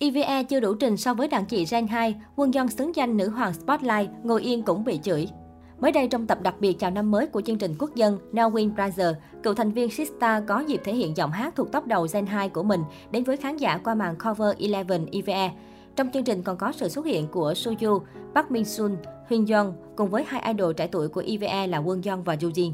EVE chưa đủ trình so với đàn chị Gen 2, quân dân xứng danh nữ hoàng Spotlight, ngồi yên cũng bị chửi. Mới đây trong tập đặc biệt chào năm mới của chương trình quốc dân Nowin Brazer, cựu thành viên Sista có dịp thể hiện giọng hát thuộc top đầu Gen 2 của mình đến với khán giả qua màn cover Eleven EVE. Trong chương trình còn có sự xuất hiện của Soju, Park Min Sun, Hyun Jong cùng với hai idol trẻ tuổi của EVE là Won Young và Jin.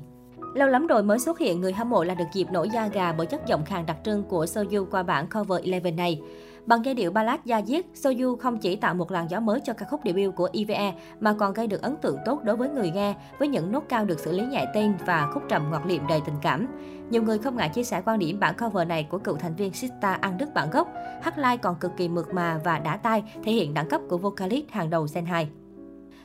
Lâu lắm rồi mới xuất hiện người hâm mộ là được dịp nổi da gà bởi chất giọng khàn đặc trưng của Soju qua bản cover Eleven này. Bằng giai điệu ballad da diết, Soju không chỉ tạo một làn gió mới cho ca khúc debut của EVE mà còn gây được ấn tượng tốt đối với người nghe với những nốt cao được xử lý nhẹ tên và khúc trầm ngọt liệm đầy tình cảm. Nhiều người không ngại chia sẻ quan điểm bản cover này của cựu thành viên Sista ăn đứt bản gốc. Hát live còn cực kỳ mượt mà và đã tai, thể hiện đẳng cấp của vocalist hàng đầu Gen 2.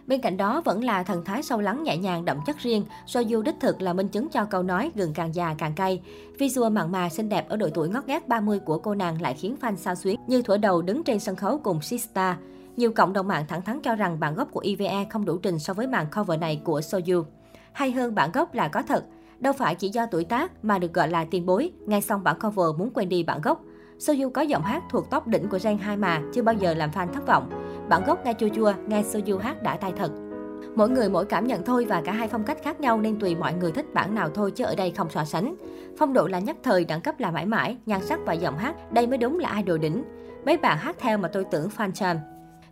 Bên cạnh đó vẫn là thần thái sâu lắng nhẹ nhàng đậm chất riêng, Soju đích thực là minh chứng cho câu nói gừng càng già càng cay. Visual mặn mà xinh đẹp ở độ tuổi ngót nghét 30 của cô nàng lại khiến fan sao xuyến như thuở đầu đứng trên sân khấu cùng Sista. Nhiều cộng đồng mạng thẳng thắn cho rằng bản gốc của EVE không đủ trình so với màn cover này của Soju. Hay hơn bản gốc là có thật, đâu phải chỉ do tuổi tác mà được gọi là tiền bối, ngay xong bản cover muốn quên đi bản gốc. Soju có giọng hát thuộc top đỉnh của Gen 2 mà, chưa bao giờ làm fan thất vọng. Bản gốc nghe chua chua, nghe Soju hát đã tai thật. Mỗi người mỗi cảm nhận thôi và cả hai phong cách khác nhau nên tùy mọi người thích bản nào thôi chứ ở đây không so sánh. Phong độ là nhất thời, đẳng cấp là mãi mãi, nhan sắc và giọng hát, đây mới đúng là idol đỉnh. Mấy bạn hát theo mà tôi tưởng fan charm.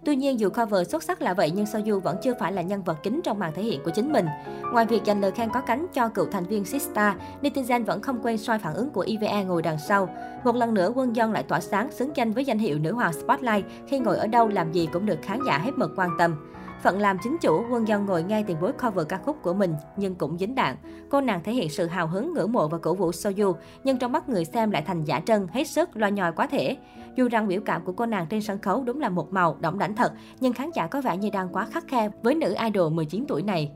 Tuy nhiên, dù cover xuất sắc là vậy nhưng Soju vẫn chưa phải là nhân vật chính trong màn thể hiện của chính mình. Ngoài việc dành lời khen có cánh cho cựu thành viên Sista, netizen vẫn không quên soi phản ứng của EVA ngồi đằng sau. Một lần nữa, Quân Dân lại tỏa sáng xứng danh với danh hiệu nữ hoàng Spotlight khi ngồi ở đâu làm gì cũng được khán giả hết mực quan tâm. Phận làm chính chủ, Quân Giao ngồi ngay tiền bối cover ca khúc của mình nhưng cũng dính đạn. Cô nàng thể hiện sự hào hứng, ngưỡng mộ và cổ vũ Soju, nhưng trong mắt người xem lại thành giả trân, hết sức, lo nhòi quá thể. Dù rằng biểu cảm của cô nàng trên sân khấu đúng là một màu, động đảnh thật, nhưng khán giả có vẻ như đang quá khắc khe với nữ idol 19 tuổi này.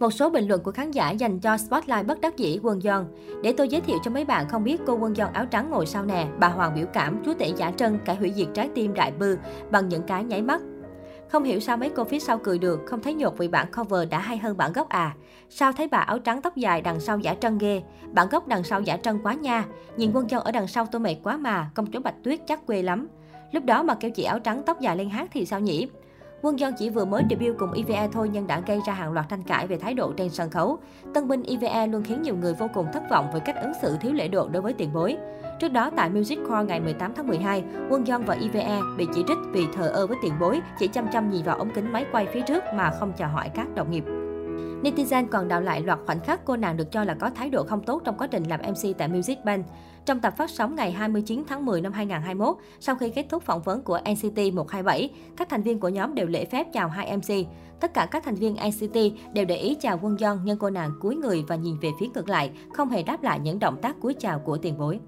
Một số bình luận của khán giả dành cho Spotlight bất đắc dĩ Quân Yeon. Để tôi giới thiệu cho mấy bạn không biết cô Quân Yeon áo trắng ngồi sau nè, bà Hoàng biểu cảm, chú tể giả trân, cải hủy diệt trái tim đại bư bằng những cái nháy mắt. Không hiểu sao mấy cô phía sau cười được, không thấy nhột vì bản cover đã hay hơn bản gốc à. Sao thấy bà áo trắng tóc dài đằng sau giả trân ghê, bản gốc đằng sau giả trân quá nha. Nhìn quân chân ở đằng sau tôi mệt quá mà, công chúa Bạch Tuyết chắc quê lắm. Lúc đó mà kêu chị áo trắng tóc dài lên hát thì sao nhỉ? Quân Dân chỉ vừa mới debut cùng EVE thôi nhưng đã gây ra hàng loạt tranh cãi về thái độ trên sân khấu. Tân binh EVE luôn khiến nhiều người vô cùng thất vọng với cách ứng xử thiếu lễ độ đối với tiền bối. Trước đó tại Music Core ngày 18 tháng 12, Quân Dân và EVE bị chỉ trích vì thờ ơ với tiền bối, chỉ chăm chăm nhìn vào ống kính máy quay phía trước mà không chào hỏi các đồng nghiệp. Netizen còn đào lại loạt khoảnh khắc cô nàng được cho là có thái độ không tốt trong quá trình làm MC tại Music Bank. Trong tập phát sóng ngày 29 tháng 10 năm 2021, sau khi kết thúc phỏng vấn của NCT 127, các thành viên của nhóm đều lễ phép chào hai MC. Tất cả các thành viên NCT đều để ý chào Quân Yeon nhưng cô nàng cúi người và nhìn về phía ngược lại, không hề đáp lại những động tác cúi chào của tiền bối.